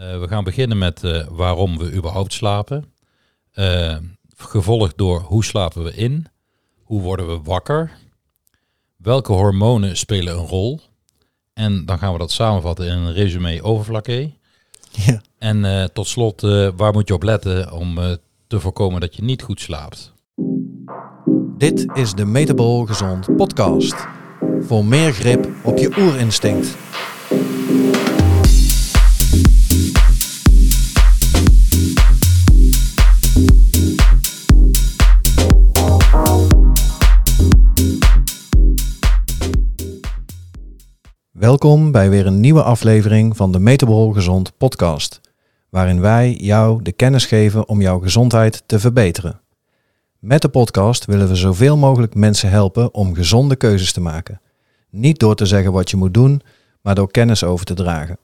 we gaan beginnen met uh, waarom we überhaupt slapen. Uh, gevolgd door hoe slapen we in? Hoe worden we wakker? Welke hormonen spelen een rol? En dan gaan we dat samenvatten in een resume overvlakke. Ja. En uh, tot slot, waar moet je op letten om te voorkomen dat je niet goed slaapt? Dit is de Metabol Gezond podcast. Voor meer grip op je oerinstinct. Welkom bij weer een nieuwe aflevering van de Metabol Gezond podcast, waarin wij jou de kennis geven om jouw gezondheid te verbeteren. Met de podcast willen we zoveel mogelijk mensen helpen om gezonde keuzes te maken. Niet door te zeggen wat je moet doen, maar door kennis over te dragen.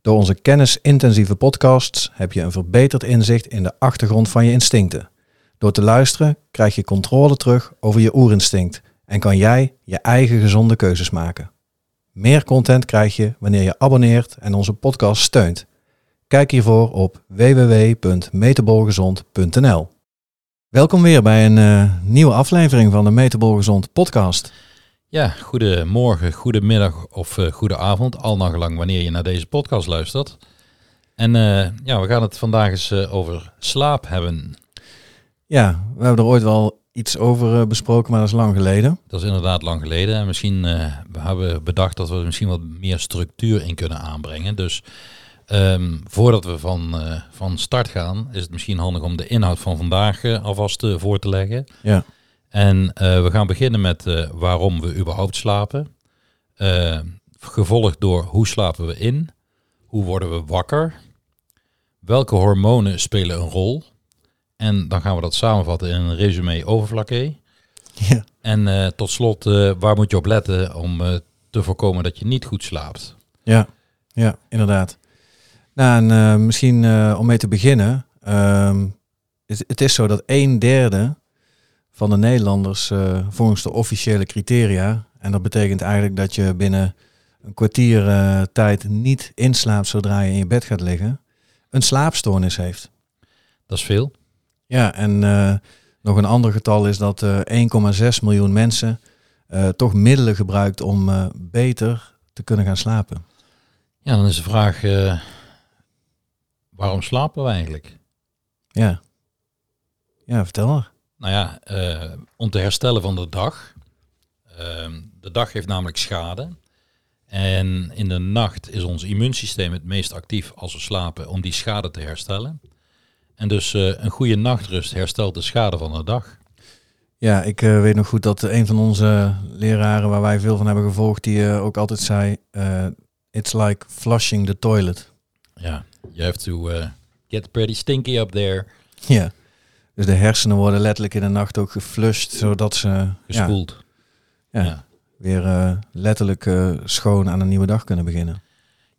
Door onze kennisintensieve podcasts heb je een verbeterd inzicht in de achtergrond van je instincten. Door te luisteren krijg je controle terug over je oerinstinct en kan jij je eigen gezonde keuzes maken. Meer content krijg je wanneer je abonneert en onze podcast steunt. Kijk hiervoor op www.metabolgezond.nl. Welkom weer bij een uh, nieuwe aflevering van de Metabolgezond podcast. Ja, goedemorgen, goedemiddag of uh, goede avond, al nagelang wanneer je naar deze podcast luistert. En uh, ja, we gaan het vandaag eens over slaap hebben. Ja, we hebben er ooit wel iets over besproken, maar dat is lang geleden. Dat is inderdaad lang geleden. En misschien uh, we hebben bedacht dat we er misschien wat meer structuur in kunnen aanbrengen. Dus um, voordat we van, uh, van start gaan, is het misschien handig om de inhoud van vandaag alvast voor te leggen. Ja. En we gaan beginnen met waarom we überhaupt slapen. gevolgd door hoe slapen we in? Hoe worden we wakker? Welke hormonen spelen een rol? En dan gaan we dat samenvatten in een resume overvlakke. Ja. En uh, tot slot, uh, waar moet je op letten om uh, te voorkomen dat je niet goed slaapt? Ja, ja inderdaad. Nou, en misschien om mee te beginnen. Um, het, het, is zo dat een derde van de Nederlanders volgens de officiële criteria, en dat betekent eigenlijk dat je binnen een kwartier tijd niet inslaapt zodra je in je bed gaat liggen, een slaapstoornis heeft. Dat is veel. Ja, en uh, nog een ander getal is dat uh, eh, 1,6 miljoen mensen uh, toch middelen gebruikt om beter te kunnen gaan slapen. Ja, dan is de vraag, waarom slapen we eigenlijk? Ja, ja vertel maar. Nou ja, om te herstellen van de dag. Ehm, de dag heeft namelijk schade. En in de nacht is ons immuunsysteem het meest actief als we slapen om die schade te herstellen. En dus uh, een goede nachtrust herstelt de schade van de dag. Ja, ik uh, weet nog goed dat een van onze leraren waar wij veel van hebben gevolgd, die uh, ook altijd zei, it's like flushing the toilet. Ja, you have to get pretty stinky up there. Ja, dus de hersenen worden letterlijk in de nacht ook geflushed, zodat ze... Gespoeld. Ja, ja. weer letterlijk schoon aan een nieuwe dag kunnen beginnen.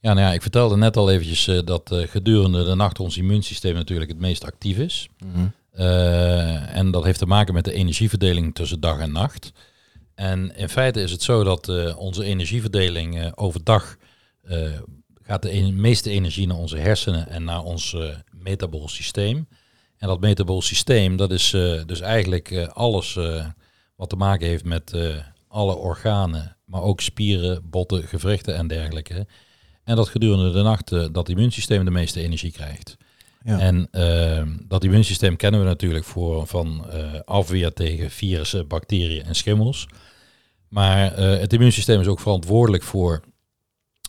Ja, nou ja, ik vertelde net al eventjes uh, dat uh, gedurende de nacht ons immuunsysteem natuurlijk het meest actief is. Mhm. uh, en dat heeft te maken met de energieverdeling tussen dag en nacht. En in feite is het zo dat onze energieverdeling overdag gaat de meeste energie naar onze hersenen en naar ons metabool systeem. En dat metabool systeem, dat is dus eigenlijk alles wat te maken heeft met alle organen, maar ook spieren, botten, gewrichten en dergelijke. En dat gedurende de nacht uh, dat immuunsysteem de meeste energie krijgt. Ja. En uh, dat immuunsysteem kennen we natuurlijk voor, van uh, afweer tegen virussen, bacteriën en schimmels. Maar uh, het immuunsysteem is ook verantwoordelijk voor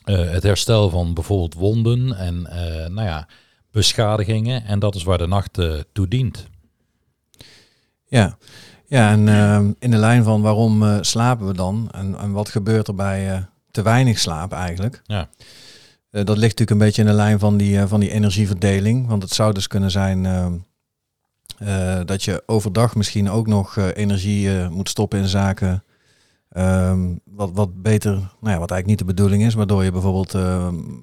het herstel van bijvoorbeeld wonden en nou ja, beschadigingen. En dat is waar de nacht toe dient. Ja, ja en ehm, in de lijn van waarom slapen we dan en, en wat gebeurt er bij te weinig slaap eigenlijk? Ja. Eh, dat ligt natuurlijk een beetje in de lijn van die, uh, van die energieverdeling. Want het zou dus kunnen zijn uh, dat je overdag misschien ook nog energie moet stoppen in zaken. Ehm, wat, wat beter, nou ja, wat eigenlijk niet de bedoeling is, waardoor je bijvoorbeeld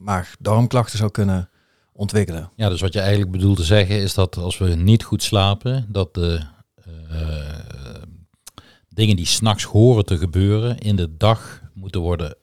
maag-darmklachten zou kunnen ontwikkelen. Ja, dus wat je eigenlijk bedoelt te zeggen is dat als we niet goed slapen, dat de dingen die s'nachts horen te gebeuren in de dag moeten worden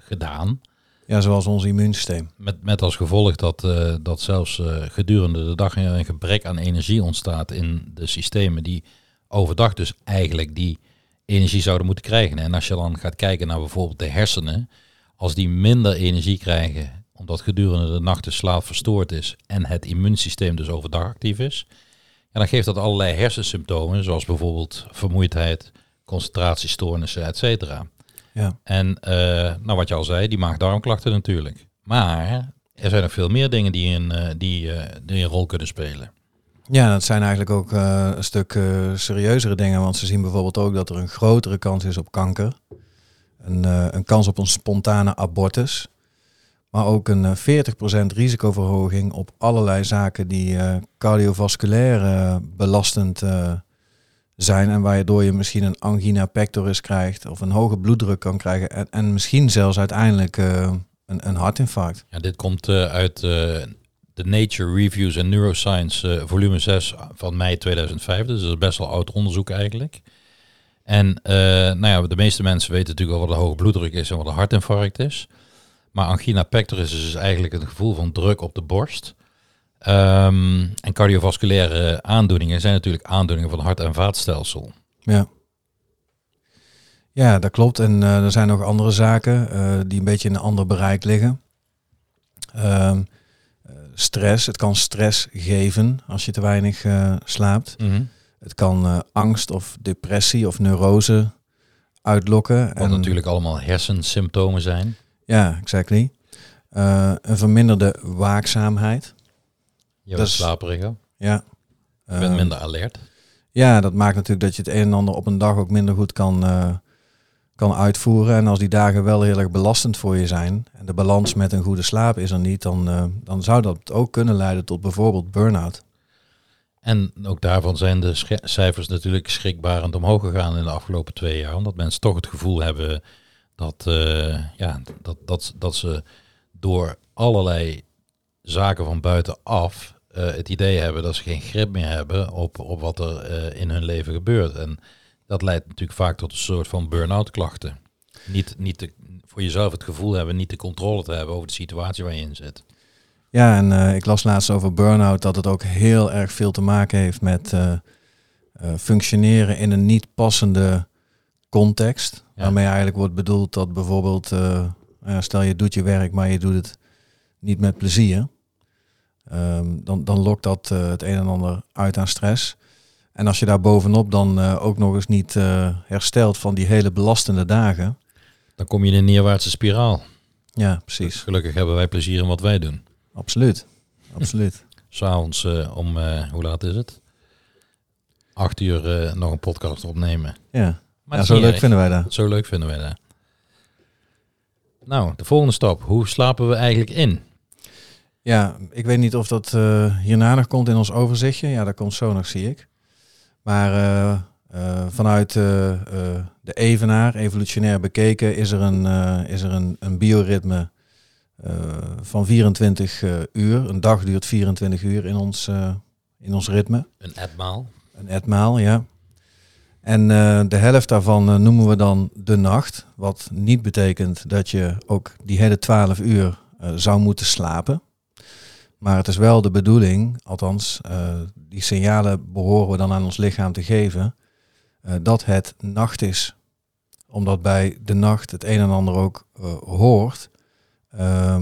gedaan. Ja, zoals ons immuunsysteem. Met, met als gevolg dat, uh, dat zelfs uh, gedurende de dag een gebrek aan energie ontstaat in de systemen die overdag dus eigenlijk die energie zouden moeten krijgen. En als je dan gaat kijken naar bijvoorbeeld de hersenen, als die minder energie krijgen omdat gedurende de nacht de slaap verstoord is en het immuunsysteem dus overdag actief is, ja, dan geeft dat allerlei hersensymptomen, zoals bijvoorbeeld vermoeidheid, concentratiestoornissen, et cetera. Ja. En uh, nou, wat je al zei, die maag-darmklachten natuurlijk. Maar er zijn nog veel meer dingen die een, uh, die, uh, die een rol kunnen spelen. Ja, dat zijn eigenlijk ook een stuk serieuzere dingen. Want ze zien bijvoorbeeld ook dat er een grotere kans is op kanker. Een, een kans op een spontane abortus. Maar ook een 40% risicoverhoging op allerlei zaken die cardiovasculair belastend zijn en waardoor je misschien een angina pectoris krijgt of een hoge bloeddruk kan krijgen en, en misschien zelfs uiteindelijk uh, een, een hartinfarct. Ja, dit komt uh, uit uh, de Nature Reviews and Neuroscience volume 6 van mei 2005, dus dat is best wel oud onderzoek eigenlijk. En nou ja, de meeste mensen weten natuurlijk al wat een hoge bloeddruk is en wat een hartinfarct is. Maar angina pectoris is dus eigenlijk het gevoel van druk op de borst. Um, en cardiovasculaire aandoeningen zijn natuurlijk aandoeningen van het hart- en vaatstelsel. Ja. Ja, dat klopt. En uh, er zijn nog andere zaken uh, die een beetje in een ander bereik liggen. Um, stress, het kan stress geven als je te weinig uh, slaapt. Mm -hmm. Het kan angst of depressie of neurose uitlokken. Wat en, natuurlijk allemaal hersensymptomen zijn. Ja, exactly. een verminderde waakzaamheid. Je bent slaperiger. Ja. Je bent minder alert. Ja, dat maakt natuurlijk dat je het een en ander op een dag ook minder goed kan, uh, kan uitvoeren. En als die dagen wel heel erg belastend voor je zijn en de balans met een goede slaap is er niet, dan, uh, dan zou dat ook kunnen leiden tot bijvoorbeeld burn-out. En ook daarvan zijn de cijfers natuurlijk schrikbarend omhoog gegaan in de afgelopen twee jaar. Omdat mensen toch het gevoel hebben dat, uh, ja, dat, dat, dat ze door allerlei zaken van buitenaf uh, het idee hebben dat ze geen grip meer hebben op, op wat er uh, in hun leven gebeurt. En dat leidt natuurlijk vaak tot een soort van burn-out klachten. Niet, niet te, voor jezelf het gevoel hebben niet de controle te hebben over de situatie waar je in zit. Ja, en uh, ik las laatst over burn-out dat het ook heel erg veel te maken heeft met functioneren in een niet passende context. Ja. Waarmee eigenlijk wordt bedoeld dat bijvoorbeeld, stel je doet je werk, maar je doet het niet met plezier. Um, dan, dan lokt dat uh, het een en ander uit aan stress. En als je daar bovenop dan uh, ook nog eens niet uh, herstelt van die hele belastende dagen. Dan kom je in een neerwaartse spiraal. Ja, precies. Dus gelukkig hebben wij plezier in wat wij doen. Absoluut. Absoluut. S'avonds om, hoe laat is het? Acht uur nog een podcast opnemen. Ja, maar ja, zo leuk erg. vinden wij dat. Zo leuk vinden wij dat. Nou, de volgende stap. Hoe slapen we eigenlijk in? Ja, ik weet niet of dat uh, hierna nog komt in ons overzichtje. Ja, dat komt zo nog, zie ik. Maar uh, uh, vanuit de evenaar, evolutionair bekeken, is er een, is er een, een bioritme van 24 uur. Een dag duurt 24 uur in ons, in ons ritme. Een etmaal. Een etmaal, ja. En de helft daarvan noemen we dan de nacht. Wat niet betekent dat je ook die hele 12 uur zou moeten slapen. Maar het is wel de bedoeling, althans, uh, die signalen behoren we dan aan ons lichaam te geven, uh, dat het nacht is. Omdat bij de nacht het een en ander ook uh, hoort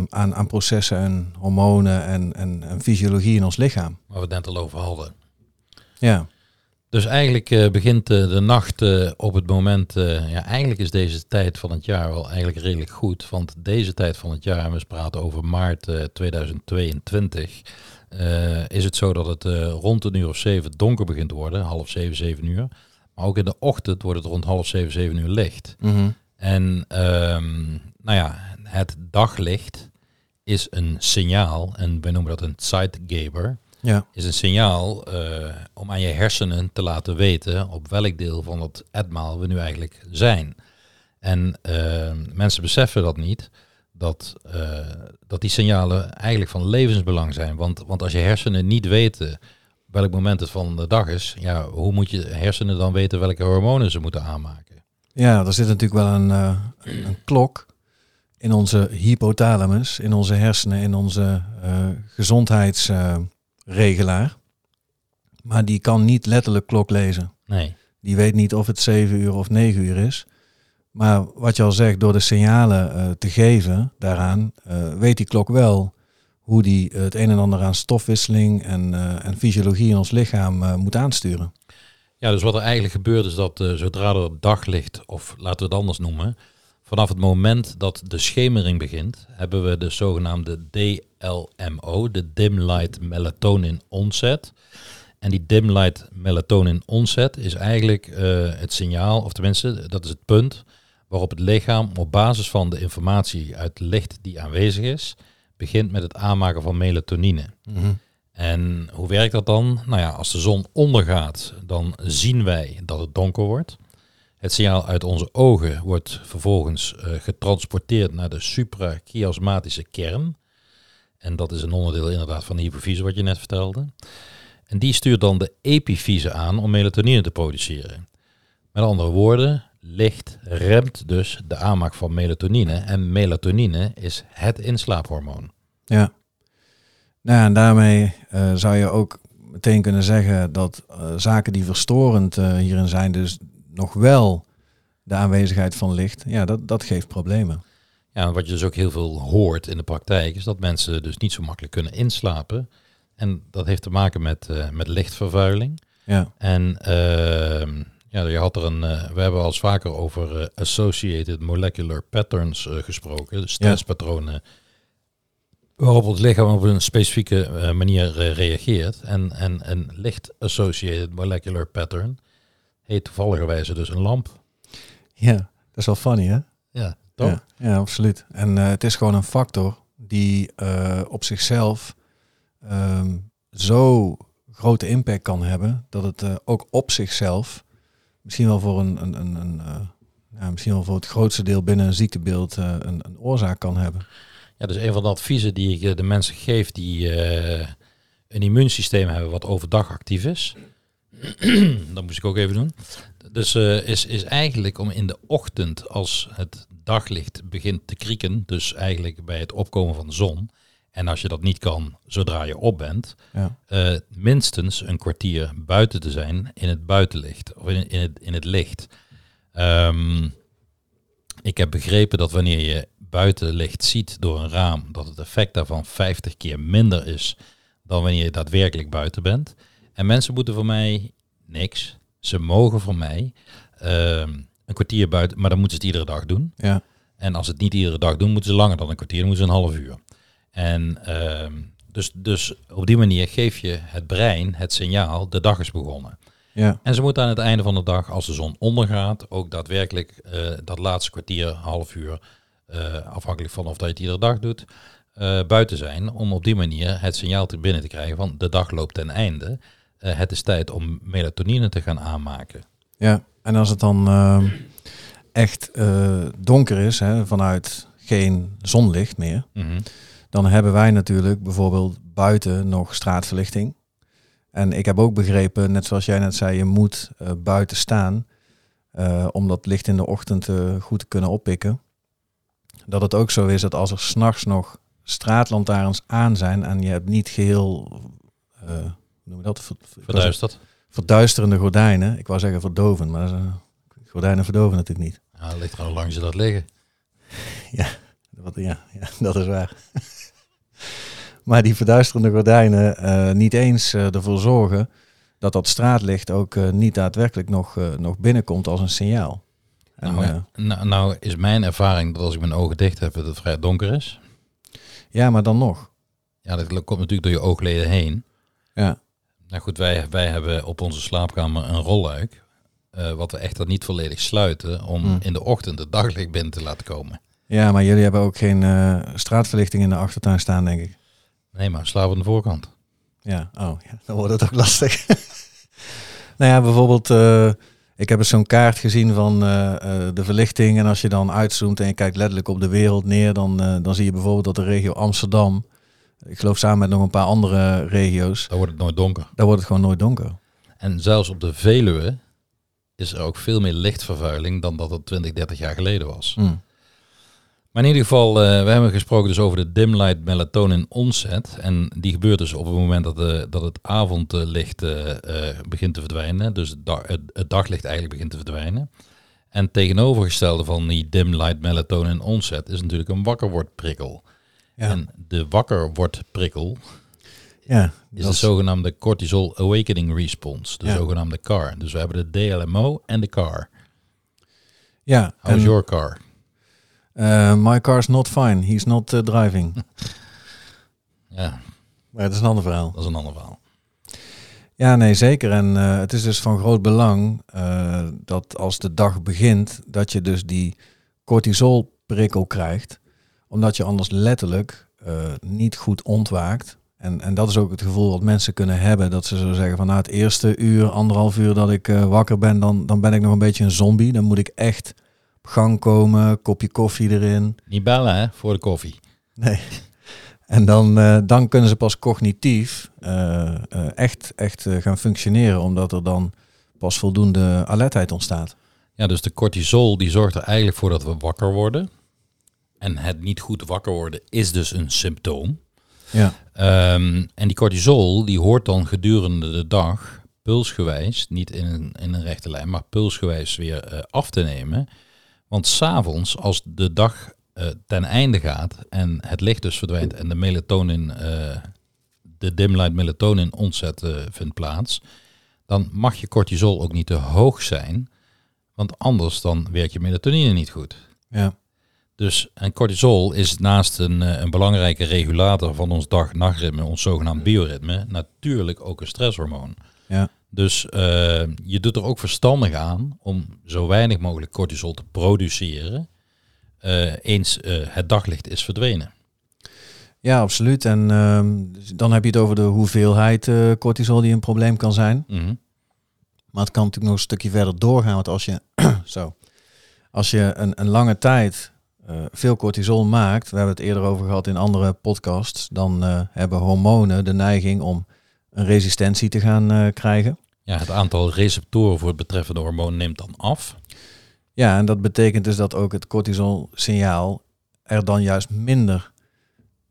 aan, aan processen en hormonen en, en, en fysiologie in ons lichaam. Waar we het net al over hadden. Ja. Dus eigenlijk uh, begint uh, de nacht uh, op het moment, ja eigenlijk is deze tijd van het jaar wel eigenlijk redelijk goed. Want deze tijd van het jaar, we praten over maart 2022, is het zo dat het rond een uur of zeven donker begint te worden, half zeven, zeven uur. Maar ook in de ochtend wordt het rond half zeven, zeven uur licht. Mm -hmm. En um, nou ja, het daglicht is een signaal, en wij noemen dat een Zeitgeber ja. is een signaal uh, om aan je hersenen te laten weten op welk deel van het etmaal we nu eigenlijk zijn. En uh, mensen beseffen dat niet, dat, uh, dat die signalen eigenlijk van levensbelang zijn. Want, want als je hersenen niet weten welk moment het van de dag is, ja, hoe moet je hersenen dan weten welke hormonen ze moeten aanmaken? Ja, er zit natuurlijk wel een, een klok in onze hypothalamus, in onze hersenen, in onze uh, gezondheidsregelaar. maar die kan niet letterlijk klok lezen. Nee. Die weet niet of het 7 uur of 9 uur is. Maar wat je al zegt, door de signalen uh, te geven daaraan, uh, weet die klok wel hoe die het een en ander aan stofwisseling en, uh, en fysiologie in ons lichaam moet aansturen. Ja, dus wat er eigenlijk gebeurt is dat zodra er daglicht, of laten we het anders noemen, vanaf het moment dat de schemering begint, hebben we de zogenaamde DLMO, de Dim Light Melatonin Onset. En die dim light melatonin onset is eigenlijk het signaal, of tenminste, dat is het punt waarop het lichaam op basis van de informatie uit licht die aanwezig is, begint met het aanmaken van melatonine. Mhm. En hoe werkt dat dan? Nou ja, als de zon ondergaat, dan zien wij dat het donker wordt. Het signaal uit onze ogen wordt vervolgens uh, getransporteerd naar de suprachiasmatische kern. En dat is een onderdeel inderdaad van de hypofyse wat je net vertelde. En die stuurt dan de epifyse aan om melatonine te produceren. Met andere woorden, licht remt dus de aanmaak van melatonine. En melatonine is het inslaaphormoon. Ja. Nou, en daarmee uh, zou je ook meteen kunnen zeggen dat uh, zaken die verstorend uh, hierin zijn, dus nog wel de aanwezigheid van licht, ja, dat, dat geeft problemen. Ja, wat je dus ook heel veel hoort in de praktijk, is dat mensen dus niet zo makkelijk kunnen inslapen. En dat heeft te maken met, met lichtvervuiling. Ja. En ehm, ja, je had er een, uh, we hebben al eens vaker over uh, associated molecular patterns gesproken, stresspatronen, waarop het lichaam op een specifieke manier reageert. En, en een licht associated molecular pattern heet toevalligerwijze dus een lamp. Ja, dat is wel funny hè? Ja, toch? Ja, ja absoluut. En het is gewoon een factor die op zichzelf um, zo grote impact kan hebben, dat het ook op zichzelf misschien wel voor een, een, een, een ja, misschien wel voor het grootste deel binnen een ziektebeeld een, een, oorzaak kan hebben. Ja, dus een van de adviezen die ik eh, de mensen geef die een immuunsysteem hebben wat overdag actief is. dat moest ik ook even doen. Dus is, is eigenlijk om in de ochtend, als het daglicht begint te krieken, dus eigenlijk bij het opkomen van de zon, en als je dat niet kan zodra je op bent, ja. uh, minstens een kwartier buiten te zijn in het buitenlicht of in, in, het, in het licht. Um, ik heb begrepen dat wanneer je buitenlicht ziet door een raam, dat het effect daarvan 50 keer minder is dan wanneer je daadwerkelijk buiten bent. En mensen moeten voor mij niks. Ze mogen voor mij um, een kwartier buiten, maar dan moeten ze het iedere dag doen. Ja. En als ze het niet iedere dag doen, moeten ze langer dan een kwartier, dan moeten ze een half uur. En uh, dus, dus op die manier geef je het brein het signaal, de dag is begonnen. Ja. En ze moeten aan het einde van de dag, als de zon ondergaat, ook daadwerkelijk uh, dat laatste kwartier, half uur, uh, afhankelijk van of dat je het iedere dag doet, uh, buiten zijn. Om op die manier het signaal te binnen te krijgen van de dag loopt ten einde. het is tijd om melatonine te gaan aanmaken. Ja, en als het dan ehm, echt donker is, hè, vanuit geen zonlicht meer. Mm -hmm dan hebben wij natuurlijk bijvoorbeeld buiten nog straatverlichting. En ik heb ook begrepen, net zoals jij net zei, je moet uh, buiten staan uh, om dat licht in de ochtend goed te kunnen oppikken. Dat het ook zo is dat als er s'nachts nog straatlantaarns aan zijn en je hebt niet geheel, noem je dat? Ver, Verduisterd. Verduisterende gordijnen. Ik wou zeggen verdoven, maar gordijnen verdoven natuurlijk niet. Ja, ligt er al langs je dat liggen. ja, wat, ja, ja, dat is waar. maar die verduisterende gordijnen uh, niet eens uh, ervoor zorgen dat dat straatlicht ook uh, niet daadwerkelijk nog, nog binnenkomt als een signaal. En, nou, nou, nou, is mijn ervaring dat als ik mijn ogen dicht heb, dat het vrij donker is. Ja, maar dan nog. Ja, dat komt natuurlijk door je oogleden heen. Ja. Nou goed, wij, wij hebben op onze slaapkamer een rolluik. wat we echt niet volledig sluiten om mm. in de ochtend het daglicht binnen te laten komen. Ja, maar jullie hebben ook geen uh, straatverlichting in de achtertuin staan, denk ik. Nee, maar slaap aan de voorkant. Ja, oh, ja, dan wordt het ook lastig. nou ja, bijvoorbeeld, uh, ik heb eens zo'n kaart gezien van de verlichting. En als je dan uitzoomt en je kijkt letterlijk op de wereld neer, dan, dan zie je bijvoorbeeld dat de regio Amsterdam, ik geloof samen met nog een paar andere regio's. Daar wordt het nooit donker. Daar wordt het gewoon nooit donker. En zelfs op de Veluwe is er ook veel meer lichtvervuiling dan dat het 20, 30 jaar geleden was. Mm. Maar in ieder geval, uh, we hebben gesproken dus over de dim light melatonin onset. En die gebeurt dus op het moment dat, de, dat het avondlicht uh, begint te verdwijnen. Dus het, dag, het, daglicht eigenlijk begint te verdwijnen. En tegenovergestelde van die dim light melatonin onset is natuurlijk een wakkerwordprikkel. Ja. En de wakkerwordprikkel ja, is de zogenaamde cortisol awakening response, de zogenaamde CAR. Dus we hebben de DLMO en de CAR. Ja. How's your car? Uh, my car's not fine. He's not uh, driving. ja. Maar het is een ander verhaal. Dat is een ander verhaal. Ja, nee, zeker. En uh, het is dus van groot belang dat als de dag begint, dat je dus die cortisolprikkel krijgt. Omdat je anders letterlijk niet goed ontwaakt. En, en dat is ook het gevoel wat mensen kunnen hebben. Dat ze zo zeggen van na nou, het eerste uur, anderhalf uur dat ik wakker ben, dan, dan ben ik nog een beetje een zombie. Dan moet ik echt gang komen, kopje koffie erin. Niet bellen hè, voor de koffie. Nee. En dan, uh, dan kunnen ze pas cognitief echt, echt gaan functioneren, omdat er dan pas voldoende alertheid ontstaat. Ja, dus de cortisol die zorgt er eigenlijk voor dat we wakker worden. En het niet goed wakker worden is dus een symptoom. Ja. Um, en die cortisol die hoort dan gedurende de dag pulsgewijs, niet in een, in een rechte lijn, maar pulsgewijs weer af te nemen. Want s'avonds, als de dag uh, ten einde gaat en het licht dus verdwijnt en de melatonin, uh, de dim light melatonin ontzet vindt plaats, dan mag je cortisol ook niet te hoog zijn, want anders dan werkt je melatonine niet goed. Ja. Dus en cortisol is naast een, een belangrijke regulator van ons dag-nachtritme, ons zogenaamd bioritme, natuurlijk ook een stresshormoon. Ja. Dus uh, je doet er ook verstandig aan om zo weinig mogelijk cortisol te produceren uh, eens uh, het daglicht is verdwenen. Ja, absoluut. En ehm, dan heb je het over de hoeveelheid cortisol die een probleem kan zijn. Mm -hmm. Maar het kan natuurlijk nog een stukje verder doorgaan. Want als je, zo, als je een, een lange tijd veel cortisol maakt, we hebben het eerder over gehad in andere podcasts, dan hebben hormonen de neiging om een resistentie te gaan krijgen. Ja, het aantal receptoren voor het betreffende hormoon neemt dan af. Ja, en dat betekent dus dat ook het cortisol-signaal er dan juist minder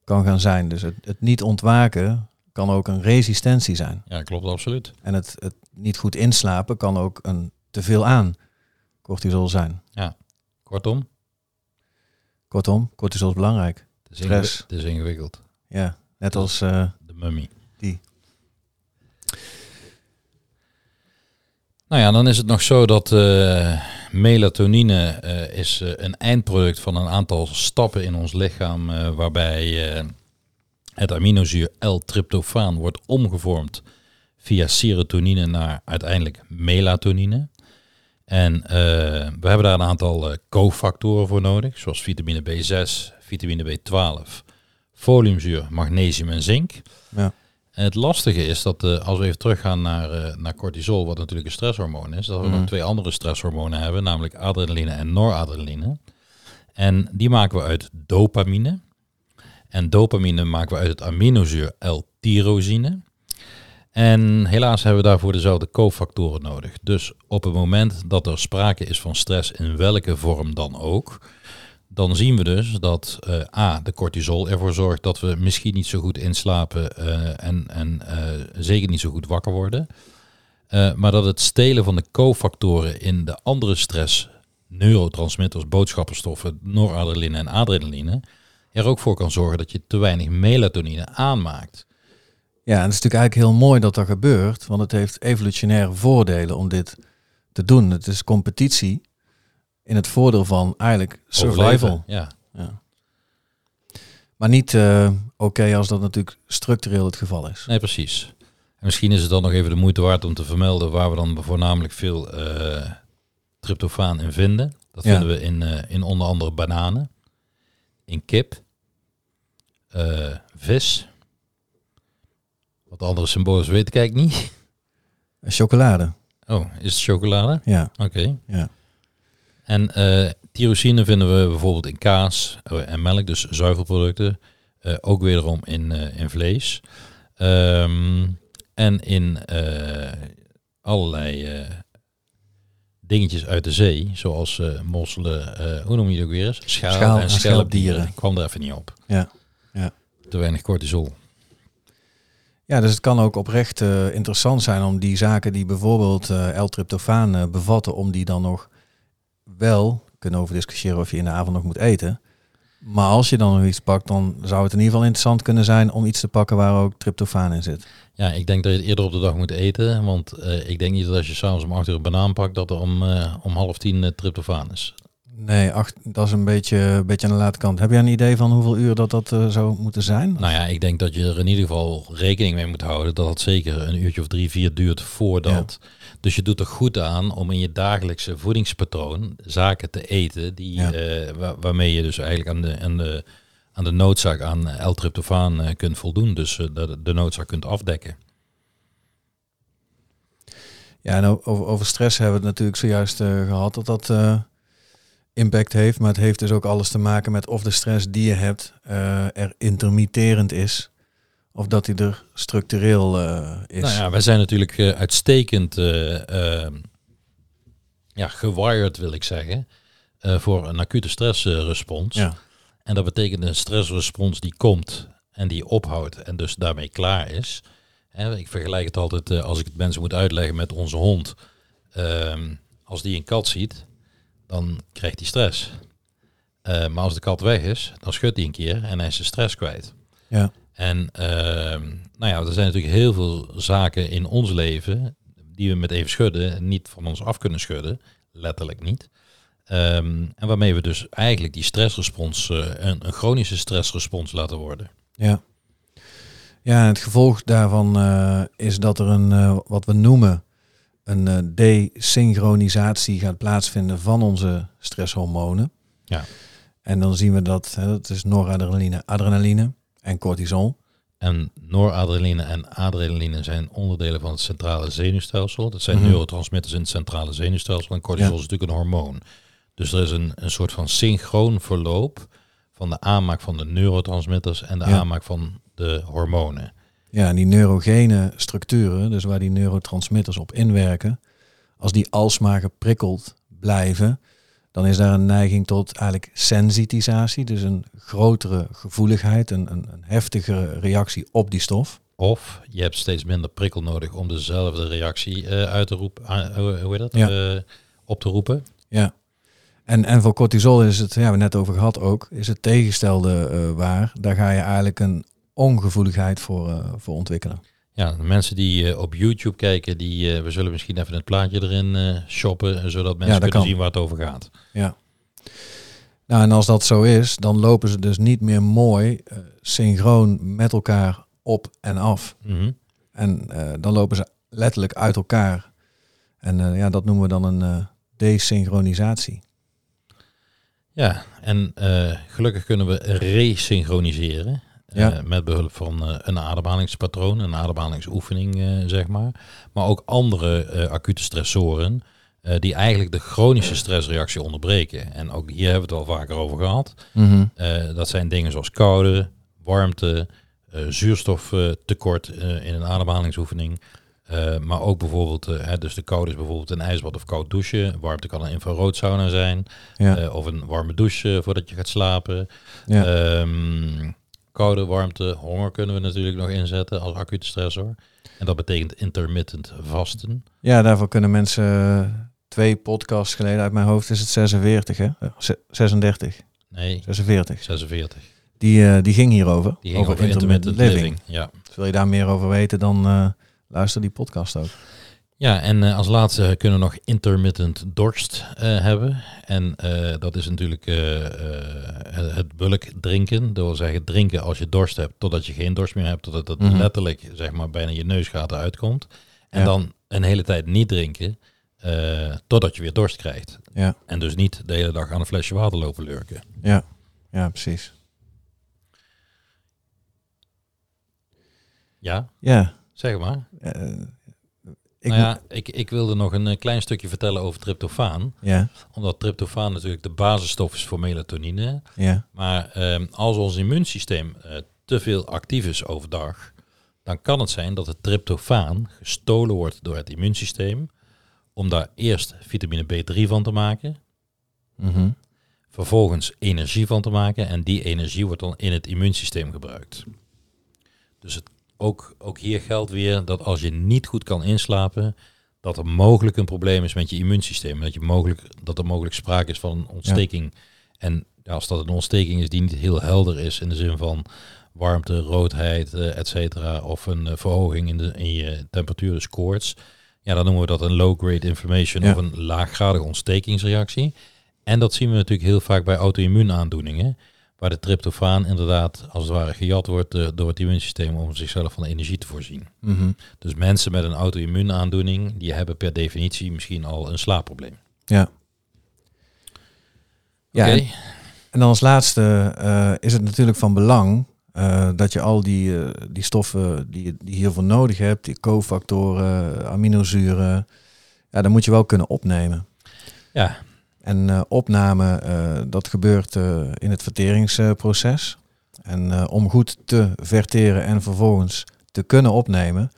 kan gaan zijn. Dus het, het niet ontwaken kan ook een resistentie zijn. Ja, klopt absoluut. En het, het niet goed inslapen kan ook een te veel aan cortisol zijn. Ja, kortom. Kortom, cortisol is belangrijk. Het is, Stress. Het is ingewikkeld. Ja, net als... Uh, de mummy. Die. Nou ja, dan is het nog zo dat uh, melatonine uh, is uh, een eindproduct van een aantal stappen in ons lichaam, waarbij het aminozuur L-tryptofaan wordt omgevormd via serotonine naar uiteindelijk melatonine. En we hebben daar een aantal cofactoren voor nodig, zoals vitamine B6, vitamine B12, foliumzuur, magnesium en zink. Ja. Het lastige is dat uh, als we even teruggaan naar, uh, naar cortisol, wat natuurlijk een stresshormoon is, dat we nog mhm. twee andere stresshormonen hebben, namelijk adrenaline en noradrenaline. En die maken we uit dopamine. En dopamine maken we uit het aminozuur L-tyrosine. En helaas hebben we daarvoor dezelfde cofactoren nodig. Dus op het moment dat er sprake is van stress in welke vorm dan ook, dan zien we dus dat uh, A, de cortisol ervoor zorgt dat we misschien niet zo goed inslapen uh, en, en uh, zeker niet zo goed wakker worden. maar dat het stelen van de cofactoren in de andere stress, neurotransmitters, boodschappenstoffen, noradrenaline en adrenaline, er ook voor kan zorgen dat je te weinig melatonine aanmaakt. Ja, en het is natuurlijk eigenlijk heel mooi dat dat gebeurt, want het heeft evolutionaire voordelen om dit te doen. Het is competitie in het voordeel van eigenlijk survival. ja. ja. Maar niet uh, oké als dat natuurlijk structureel het geval is. Nee, precies. En misschien is het dan nog even de moeite waard om te vermelden waar we dan voornamelijk veel uh, tryptofaan in vinden. Dat vinden we in, uh, in onder andere bananen, in kip, vis. Wat andere symbolen weet ik eigenlijk niet. Chocolade. Oh, is het chocolade? Ja. Oké. Ja. En uh, tyrosine vinden we bijvoorbeeld in kaas oh, en melk, dus zuivelproducten. Uh, ook wederom in, uh, in vlees. Um, en in allerlei dingetjes uit de zee, zoals eh, mosselen, eh, hoe noem je dat ook weer eens? Schaal, Schaal- en en schelpdieren. schelpdieren. Ik kwam er even niet op. Ja, ja. Te weinig cortisol. Ja, dus het kan ook oprecht eh, interessant zijn om die zaken die bijvoorbeeld eh L-tryptofaan eh, bevatten, om die dan nog wel, kunnen over discussiëren of je in de avond nog moet eten. Maar als je dan nog iets pakt, dan zou het in ieder geval interessant kunnen zijn om iets te pakken waar ook tryptofaan in zit. Ja, ik denk dat je het eerder op de dag moet eten, want ik denk niet dat als je s'avonds om 8 uur een banaan pakt, dat er om, om half tien tryptofaan is. Nee, acht, dat is een beetje, een beetje aan de late kant. Heb jij een idee van hoeveel uur dat dat eh, zou moeten zijn? Nou ja, ik denk dat je er in ieder geval rekening mee moet houden dat het zeker een uurtje of drie, vier duurt voordat. Dus je doet er goed aan om in je dagelijkse voedingspatroon zaken te eten die, Ja. eh, wa- waarmee je dus eigenlijk aan de, aan de, aan de noodzaak aan L-tryptofaan eh, kunt voldoen. Dus de, de noodzaak kunt afdekken. Ja, en over, over stress hebben we het natuurlijk zojuist eh, gehad dat dat impact heeft. Maar het heeft dus ook alles te maken met of de stress die je hebt eh, er intermitterend is. Of dat die er structureel eh, is. Nou ja, wij zijn natuurlijk eh, uitstekend eh, eh, ja, gewired, wil ik zeggen, voor een acute stressrespons. ja. En dat betekent een stressrespons die komt en die ophoudt en dus daarmee klaar is. Hè, ik vergelijk het altijd, als ik het mensen moet uitleggen met onze hond. Ehm, als die een kat ziet, dan krijgt hij stress. Eh, maar als de kat weg is, dan schudt hij een keer en hij is zijn stress kwijt. Ja. En ehm, nou ja, er zijn natuurlijk heel veel zaken in ons leven die we met even schudden niet van ons af kunnen schudden. Letterlijk niet. Ehm, en waarmee we dus eigenlijk die stressrespons, eh, een, een chronische stressrespons laten worden. Ja. Ja, het gevolg daarvan eh, is dat er een, wat we noemen, een eh, desynchronisatie gaat plaatsvinden van onze stresshormonen. Ja. En dan zien we dat, hè, dat is noradrenaline, adrenaline en cortisol. En noradrenaline en adrenaline zijn onderdelen van het centrale zenuwstelsel. Dat zijn Mhm. neurotransmitters in het centrale zenuwstelsel. En cortisol Ja. is natuurlijk een hormoon. Dus er is een, een soort van synchroon verloop van de aanmaak van de neurotransmitters en de Ja. aanmaak van de hormonen. Ja, en die neurogene structuren, dus waar die neurotransmitters op inwerken, als die alsmaar geprikkeld blijven, dan is daar een neiging tot eigenlijk sensitisatie, dus een grotere gevoeligheid, een, een, een heftigere reactie op die stof. Of je hebt steeds minder prikkel nodig om dezelfde reactie eh, uit te roepen, ah, hoe heet dat? Ja. Eh, op te roepen. Ja. En, en voor cortisol is het, ja, we hebben het net over gehad ook, is het tegenstelde eh, waar. Daar ga je eigenlijk een ongevoeligheid voor, eh, voor ontwikkelen. Ja, de mensen die eh, op YouTube kijken, die, eh, we zullen misschien even het plaatje erin shoppen, zodat mensen kunnen kan. zien waar het over gaat. Ja. Nou, en als dat zo is, dan lopen ze dus niet meer mooi synchroon met elkaar op en af. Mhm. En dan lopen ze letterlijk uit elkaar. En ja, dat noemen we dan een desynchronisatie. Ja, en gelukkig kunnen we resynchroniseren. Eh, met behulp van eh, een ademhalingspatroon, een ademhalingsoefening, eh, zeg maar. Maar ook andere acute stressoren, die eigenlijk de chronische stressreactie onderbreken. En ook hier hebben we het al vaker over gehad. Eh, dat zijn dingen zoals koude, warmte, zuurstoftekort in een ademhalingsoefening. Maar ook bijvoorbeeld, hè, dus de koude is bijvoorbeeld een ijsbad of koud douchen. Warmte kan een infraroodsauna zijn. Ja, of een warme douche voordat je gaat slapen. ja. Ehm, koude, warmte, honger kunnen we natuurlijk nog inzetten als acute stressor. En dat betekent intermittent vasten. ja, daarvoor kunnen mensen eh, twee podcasts geleden uit mijn hoofd is het 46, hè? Eh, ze- 36, Nee, 46. 46. Die, eh, die ging hierover. Die ging over, intermittent living. Ja. Dus wil je daar meer over weten, dan eh, luister die podcast ook. Ja, en eh, als laatste kunnen we nog intermittent dorst eh, hebben. En eh, dat is natuurlijk het- bulk drinken. Dat wil zeggen drinken als je dorst hebt, totdat je geen dorst meer hebt. Totdat het Mhm. letterlijk zeg maar, bijna je neusgaten uitkomt. En Ja. dan een hele tijd niet drinken, totdat je weer dorst krijgt. Ja, En dus niet de hele dag aan een flesje water lopen lurken. ja, ja, precies. Ja, Ja, zeg maar. Ik nou ja, ik, ik wilde nog een eh, klein stukje vertellen over tryptofaan. ja, Omdat tryptofaan natuurlijk de basisstof is voor melatonine. ja, Maar ehm, als ons immuunsysteem eh, te veel actief is overdag, dan kan het zijn dat het tryptofaan gestolen wordt door het immuunsysteem om daar eerst vitamine B3 van te maken. Mhm. Vervolgens energie van te maken. En die energie wordt dan in het immuunsysteem gebruikt. Dus het, ook, ook hier geldt weer dat als je niet goed kan inslapen, dat er mogelijk een probleem is met je immuunsysteem. Dat, je mogelijk, dat er mogelijk sprake is van een ontsteking. En als dat een ontsteking is die niet heel helder is in de zin van warmte, roodheid, uh, et cetera, of een uh, verhoging in, de, in je temperatuur, dus koorts, ja, dan noemen we dat een low-grade inflammation Ja. of een laaggradige ontstekingsreactie. En dat zien we natuurlijk heel vaak bij auto-immuunaandoeningen, waar de tryptofaan inderdaad als het ware gejat wordt eh, door het immuunsysteem om zichzelf van energie te voorzien. Mhm. Dus mensen met een auto-immuunaandoening, die hebben per definitie misschien al een slaapprobleem. Ja. Ja, Oké? en, en dan als laatste eh, is het natuurlijk van belang eh, dat je al die, die stoffen die, je- die je hiervoor nodig hebt, die cofactoren, aminozuren, ja, dat moet je wel kunnen opnemen. Ja, En eh, opname, eh, dat gebeurt eh, in het verteringsproces. En om goed te verteren en vervolgens te kunnen opnemen,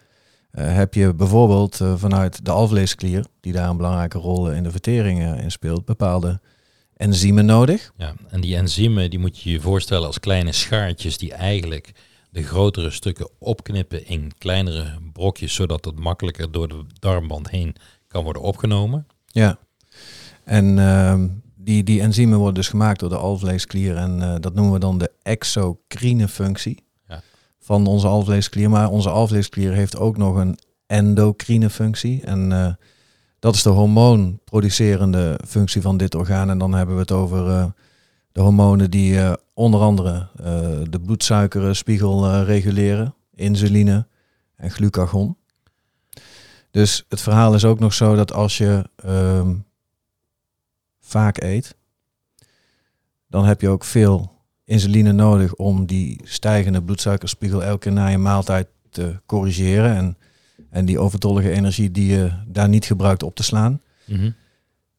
heb je bijvoorbeeld vanuit de alvleesklier, die daar een belangrijke rol in de vertering in speelt, bepaalde enzymen nodig. Ja, en die enzymen die moet je je voorstellen als kleine schaartjes die eigenlijk de grotere stukken opknippen in kleinere brokjes, zodat het makkelijker door de darmband heen kan worden opgenomen. Ja. En ehm, die, die enzymen worden dus gemaakt door de alvleesklier en eh, dat noemen we dan de exocrine functie Ja. van onze alvleesklier. Maar onze alvleesklier heeft ook nog een endocrine functie en eh, dat is de hormoonproducerende functie van dit orgaan. En dan hebben we het over eh, de hormonen die onder andere de bloedsuikerspiegel reguleren, insuline en glucagon. Dus het verhaal is ook nog zo dat als je ehm, vaak eet, dan heb je ook veel insuline nodig om die stijgende bloedsuikerspiegel elke keer na je maaltijd te corrigeren. En, en die overtollige energie die je daar niet gebruikt op te slaan.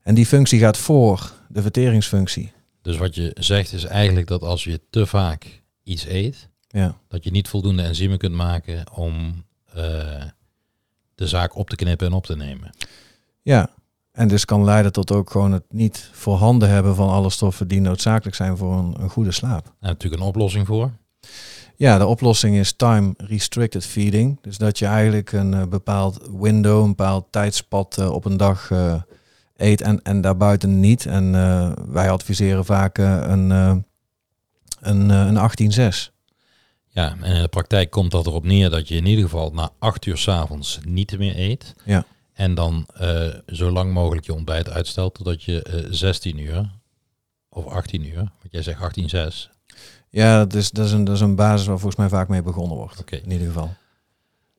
En die functie gaat voor de verteringsfunctie. Dus wat je zegt is eigenlijk dat als je te vaak iets eet, Ja, dat je niet voldoende enzymen kunt maken om eh, de zaak op te knippen en op te nemen. ja. En dus kan leiden tot ook gewoon het niet voorhanden hebben van alle stoffen die noodzakelijk zijn voor een, een goede slaap. En natuurlijk een oplossing voor. Ja, de oplossing is time restricted feeding. Dus dat je eigenlijk een eh, bepaald window, een bepaald tijdspad eh, op een dag eh, eet en, en daarbuiten niet. En wij adviseren vaak een, een, een 18-6. Ja, en in de praktijk komt dat erop neer dat je in ieder geval na acht uur 's avonds niet meer eet. Ja. En dan eh, zo lang mogelijk je ontbijt uitstelt totdat je eh 16 uur of 18 uur, wat jij zegt 18, 6. Ja, dat is, dat, is een, dat is een basis waar volgens mij vaak mee begonnen wordt. Oké. In ieder geval.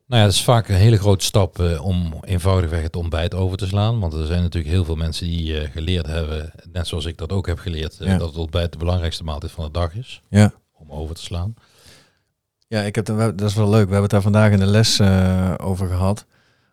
Nou ja, dat is vaak een hele grote stap eh, om eenvoudigweg het ontbijt over te slaan. Want er zijn natuurlijk heel veel mensen die geleerd hebben, net zoals ik dat ook heb geleerd, Ja. dat het ontbijt de belangrijkste maaltijd van de dag is. Ja. Om over te slaan. Ja, ik heb dat is wel leuk. We hebben het daar vandaag in de les over gehad.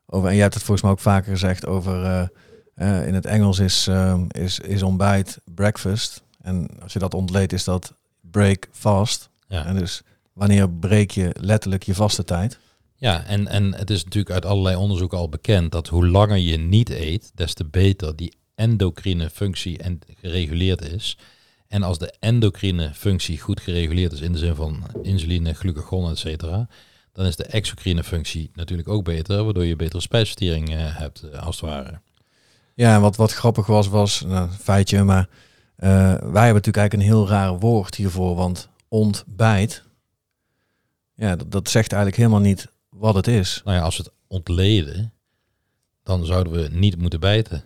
Over, en jij hebt het volgens mij ook vaker gezegd over... eh, eh, in het Engels is, ehm, is, is ontbijt breakfast. En als je dat ontleedt is dat break fast. Ja. En dus wanneer breek je letterlijk je vaste tijd? Ja, en, en het is natuurlijk uit allerlei onderzoeken al bekend dat hoe langer je niet eet, des te beter die endocrine functie en gereguleerd is. En als de endocrine functie goed gereguleerd is in de zin van insuline, glucagon, et cetera, dan is de exocrine functie natuurlijk ook beter, waardoor je betere spijsvertering eh, hebt, eh, als het ware. Ja, en wat, wat grappig was, was nou, een feitje, maar eh, wij hebben natuurlijk eigenlijk een heel raar woord hiervoor. Want ontbijt, ja, dat, dat zegt eigenlijk helemaal niet wat het is. Nou ja, als we het ontleden, dan zouden we niet moeten bijten.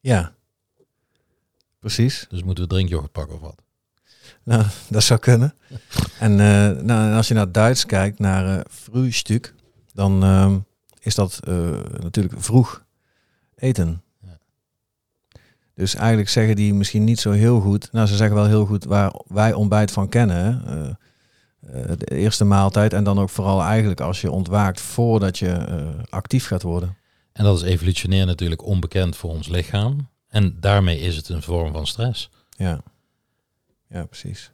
Ja, precies. Dus moeten we drinkyoghurt pakken of wat. Nou, dat zou kunnen. En, eh, nou, en als je naar het Duits kijkt, naar eh frühstück, dan ehm, is dat eh, natuurlijk vroeg eten. Ja. Dus eigenlijk zeggen die misschien niet zo heel goed. Nou, ze zeggen wel heel goed waar wij ontbijt van kennen. de eerste maaltijd en dan ook vooral eigenlijk als je ontwaakt voordat je actief gaat worden. En dat is evolutionair natuurlijk onbekend voor ons lichaam. En daarmee is het een vorm van stress. Ja, ja precies.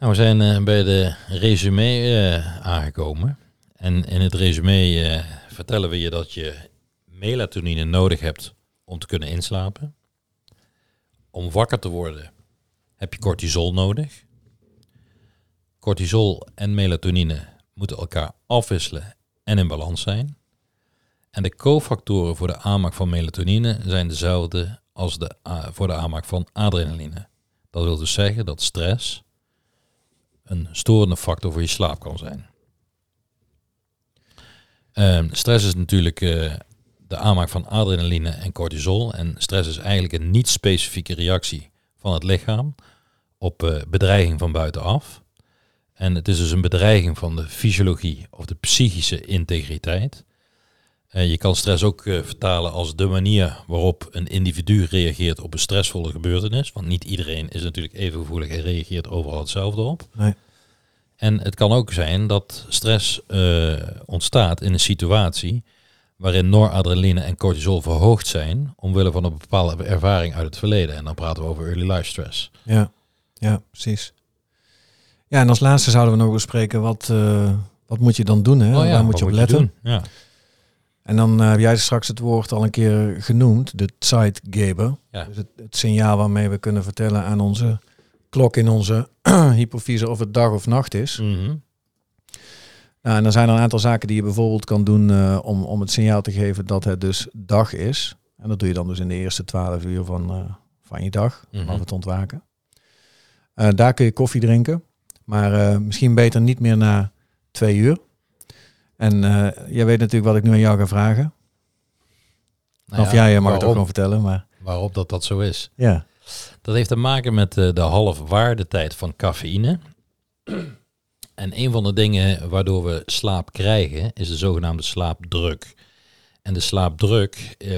Nou, we zijn eh, bij de resume eh, aangekomen. En in het resume eh, vertellen we je dat je melatonine nodig hebt om te kunnen inslapen. Om wakker te worden heb je cortisol nodig. Cortisol en melatonine moeten elkaar afwisselen en in balans zijn. En de cofactoren voor de aanmaak van melatonine zijn dezelfde als de, voor de aanmaak van adrenaline. Dat wil dus zeggen dat stress een storende factor voor je slaap kan zijn. Ehm, stress is natuurlijk uh, de aanmaak van adrenaline en cortisol. En stress is eigenlijk een niet-specifieke reactie van het lichaam op uh, bedreiging van buitenaf. En het is dus een bedreiging van de fysiologie of de psychische integriteit. Je kan stress ook vertalen als de manier waarop een individu reageert op een stressvolle gebeurtenis. Want niet iedereen is natuurlijk even gevoelig en reageert overal hetzelfde op. Nee. En het kan ook zijn dat stress uh, ontstaat in een situatie waarin noradrenaline en cortisol verhoogd zijn omwille van een bepaalde ervaring uit het verleden. En dan praten we over early life stress. Ja, ja precies. Ja, en als laatste zouden we nog bespreken wat, uh, wat moet je dan doen? Hè? Oh ja, Waar moet je op letten? ja. En dan uh, heb jij straks het woord al een keer genoemd, de Zeitgeber. Ja. Dus het, het signaal waarmee we kunnen vertellen aan onze klok in onze hypofyse of het dag of nacht is. Mhm. Nou, en dan zijn er een aantal zaken die je bijvoorbeeld kan doen uh, om, om het signaal te geven dat het dus dag is. En dat doe je dan dus in de eerste twaalf uur van, uh, van je dag, mm vanaf het ontwaken. Uh, daar kun je koffie drinken, maar misschien beter niet meer na twee uur. En jij weet natuurlijk wat ik nu aan jou ga vragen. Nou of jij mag het ook gewoon vertellen, maar... Waarop dat dat zo is. Ja. Dat heeft te maken met de, de halfwaardetijd van cafeïne. En een van de dingen waardoor we slaap krijgen, is de zogenaamde slaapdruk. En de slaapdruk eh,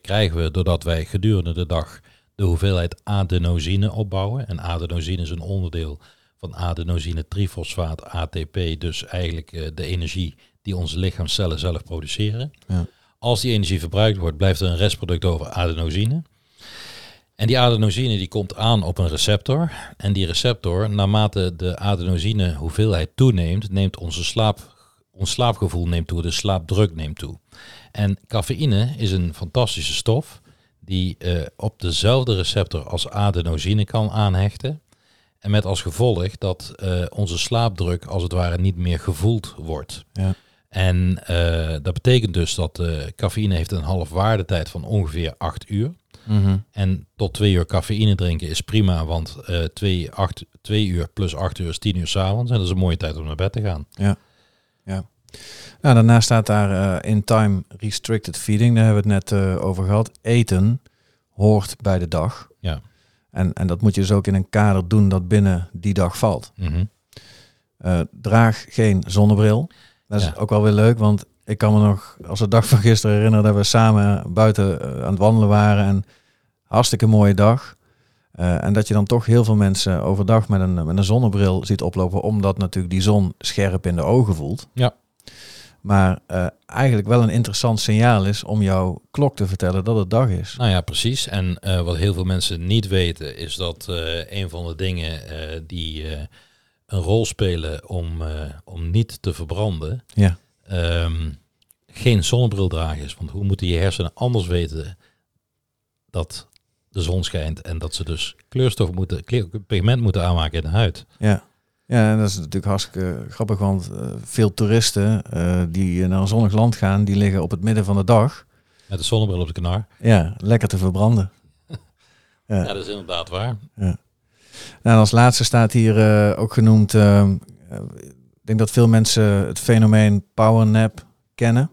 krijgen we doordat wij gedurende de dag de hoeveelheid adenosine opbouwen. En adenosine is een onderdeel van adenosine trifosfaat, ATP, dus eigenlijk eh, de energie die onze lichaamcellen zelf produceren. Ja. Als die energie verbruikt wordt, blijft er een restproduct over adenosine. En die adenosine die komt aan op een receptor. En die receptor, naarmate de adenosine hoeveelheid toeneemt, neemt onze slaap, ons slaapgevoel neemt toe, de slaapdruk neemt toe. En cafeïne is een fantastische stof die uh, op dezelfde receptor als adenosine kan aanhechten. En met als gevolg dat uh, onze slaapdruk als het ware niet meer gevoeld wordt. Ja. En uh, dat betekent dus dat cafeïne heeft een halfwaardetijd van ongeveer 8 uur. Mhm. En tot twee uur cafeïne drinken is prima, want uh, twee, acht, twee uur plus acht uur is tien uur s'avonds. En dat is een mooie tijd om naar bed te gaan. Ja, ja. Nou, daarna staat daar uh, in time restricted feeding. Daar hebben we het net uh, over gehad. Eten hoort bij de dag. Ja. En, en dat moet je dus ook in een kader doen dat binnen die dag valt. Mm draag geen zonnebril. Dat is ook wel weer leuk, want ik kan me nog als de dag van gisteren herinneren dat we samen buiten eh, aan het wandelen waren. En hartstikke mooie dag. Uh, en dat je dan toch heel veel mensen overdag met een, met een zonnebril ziet oplopen, omdat natuurlijk die zon scherp in de ogen voelt. Ja. Maar uh, eigenlijk wel een interessant signaal is om jouw klok te vertellen dat het dag is. Nou ja, precies. En uh, wat heel veel mensen niet weten, is dat een van de dingen die een rol spelen om, om niet te verbranden, ja um, geen zonnebril dragen is. Want hoe moeten je hersenen anders weten dat de zon schijnt en dat ze dus kleurstof moeten, pigment moeten aanmaken in de huid? Ja. Ja, en dat is natuurlijk hartstikke grappig, want uh, veel toeristen uh, die naar een zonnig land gaan, die liggen op het midden van de dag. Met de zonnebril op de knar. Ja, lekker te verbranden. ja. ja. dat is inderdaad waar. Ja. Nou, als laatste staat hier uh, ook genoemd ehm, ik denk dat veel mensen het fenomeen powernap kennen.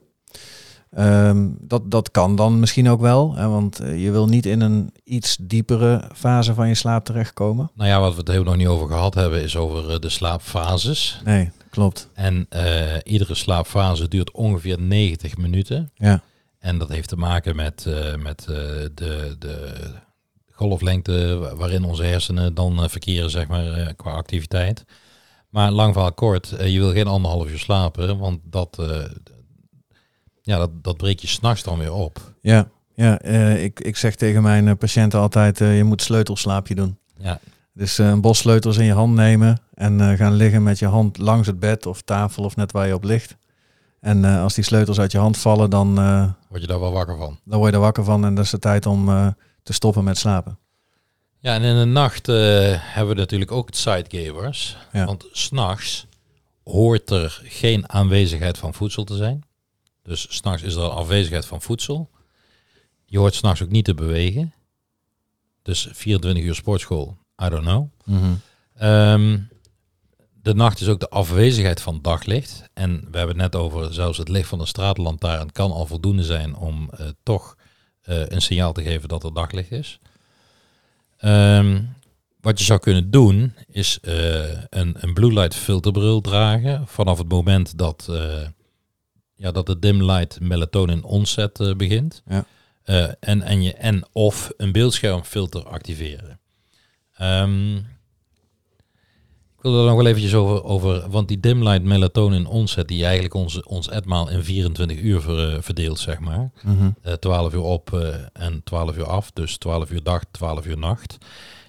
Ehm, dat, dat kan dan misschien ook wel, hè, want eh, je wil niet in een iets diepere fase van je slaap terechtkomen. Nou ja, wat we het helemaal nog niet over gehad hebben, is over eh, de slaapfases. Nee, klopt. En uh, iedere slaapfase duurt ongeveer 90 minuten. Ja. En dat heeft te maken met, met de, de golflengte waarin onze hersenen dan verkeren, zeg maar, qua activiteit. Maar lang verhaal kort, uh, je wil geen anderhalf uur slapen, want dat, ja, dat, dat breekt je s'nachts dan weer op. Ja, ja ik, ik zeg tegen mijn patiënten altijd, je moet sleutelslaapje doen. Ja. Dus een bos sleutels in je hand nemen en gaan liggen met je hand langs het bed of tafel of net waar je op ligt. En eh, als die sleutels uit je hand vallen, dan, eh, Word je daar wel wakker van. dan word je er wakker van en dat is de tijd om eh, te stoppen met slapen. Ja, en in de nacht eh, hebben we natuurlijk ook het. Ja. Want s'nachts hoort er geen aanwezigheid van voedsel te zijn. Dus s'nachts is er een afwezigheid van voedsel. Je hoort s'nachts ook niet te bewegen. Dus 24 uur sportschool, I don't know. Ehm, de nacht is ook de afwezigheid van daglicht. En we hebben het net over, zelfs het licht van de straatlantaarn kan al voldoende zijn om eh, toch een signaal te geven dat er daglicht is. Ehm, wat je zou kunnen doen, is eh, een, een blue light filterbril dragen vanaf het moment dat, eh, ja, dat de dim light melatonin onset eh, begint. Ja. Eh, en, en, je, en of een beeldschermfilter activeren. Ehm, ik wil er nog wel eventjes over, over want die dim light melatonin onset die eigenlijk ons, ons etmaal in 24 uur ver- eh, verdeelt, zeg maar. Mhm. Eh 12 uur op eh, en 12 uur af, dus 12 uur dag, 12 uur nacht.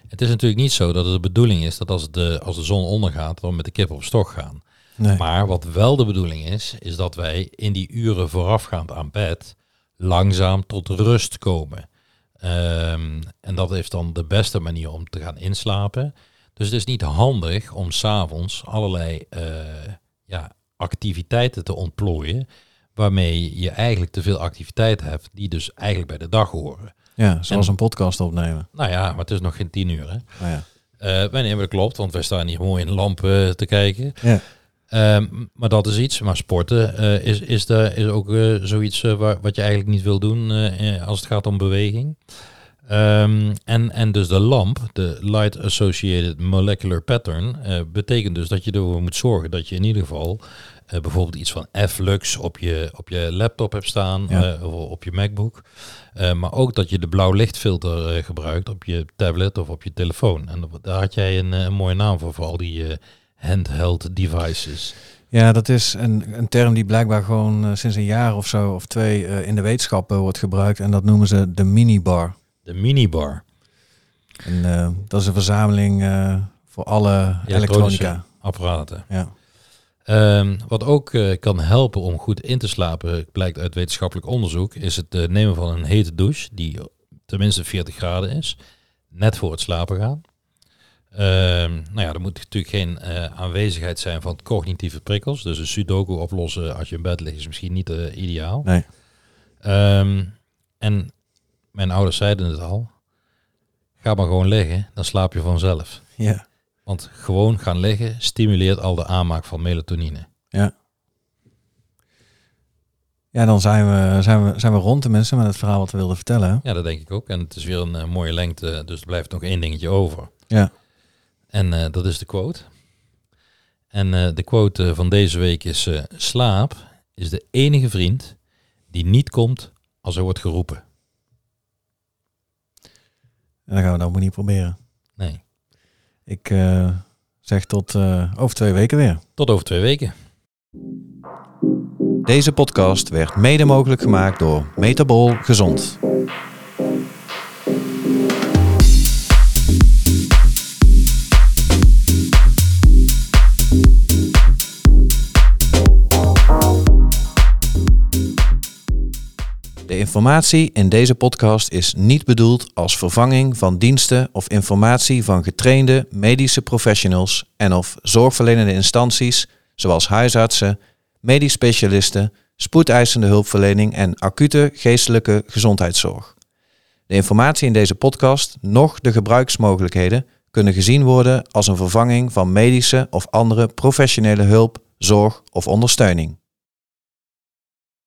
Het is natuurlijk niet zo dat het de bedoeling is dat als de, als de zon ondergaat, we met de kip op stok gaan. Nee. Maar wat wel de bedoeling is, is dat wij in die uren voorafgaand aan bed langzaam tot rust komen. Ehm, en dat is dan de beste manier om te gaan inslapen. Dus het is niet handig om s'avonds allerlei eh, ja, activiteiten te ontplooien, waarmee je eigenlijk te veel activiteiten hebt die dus eigenlijk bij de dag horen. Ja, zoals En- een podcast opnemen. Nou ja, maar het is nog geen tien uur. Hè? Oh ja. Wij nemen dat klopt, want wij staan hier mooi in de lamp eh, te kijken. Ja. Ehm, maar dat is iets. Maar sporten eh, is, is, daar, is ook eh, zoiets waar, wat je eigenlijk niet wil doen als het gaat om beweging. Ehm, en, en dus de lamp, de Light Associated Molecular Pattern, eh, betekent dus dat je ervoor moet zorgen dat je in ieder geval eh, bijvoorbeeld iets van F-Lux op je, op je laptop hebt staan, Ja. eh, of op je MacBook. Maar ook dat je de blauw lichtfilter gebruikt op je tablet of op je telefoon. En daar had jij een, een mooie naam voor, voor al die handheld devices. Ja, dat is een, een term die blijkbaar gewoon sinds een jaar of zo of twee in de wetenschap eh, wordt gebruikt. En dat noemen ze de minibar. De minibar, En eh, dat is een verzameling eh, voor alle elektronica. apparaten. Ja. Ehm, wat ook eh, kan helpen om goed in te slapen, blijkt uit wetenschappelijk onderzoek, is het nemen van een hete douche, die tenminste 40 graden is, net voor het slapen gaan. Ehm, nou ja, er moet natuurlijk geen aanwezigheid zijn van cognitieve prikkels. Dus een sudoku oplossen als je in bed ligt is misschien niet ideaal. Nee. Ehm, en mijn ouders zeiden het al, ga maar gewoon liggen, dan slaap je vanzelf. Ja. Want gewoon gaan liggen stimuleert al de aanmaak van melatonine. Ja, dan zijn we, zijn, we, zijn we rond tenminste met het verhaal wat we wilden vertellen. Ja, dat denk ik ook. En het is weer een eh, mooie lengte, dus er blijft nog één dingetje over. Ja. En eh, dat is de quote. En eh, de quote van deze week is: Slaap is de enige vriend die niet komt als er wordt geroepen. En dan gaan we dat ook niet proberen. Nee. Ik eh, zeg tot eh, over twee weken weer. Tot over twee weken. Deze podcast werd mede mogelijk gemaakt door Metabol Gezond. De informatie in deze podcast is niet bedoeld als vervanging van diensten of informatie van getrainde medische professionals en of zorgverlenende instanties zoals huisartsen, medisch specialisten, spoedeisende hulpverlening en acute geestelijke gezondheidszorg. De informatie in deze podcast, noch de gebruiksmogelijkheden, kunnen gezien worden als een vervanging van medische of andere professionele hulp, zorg of ondersteuning.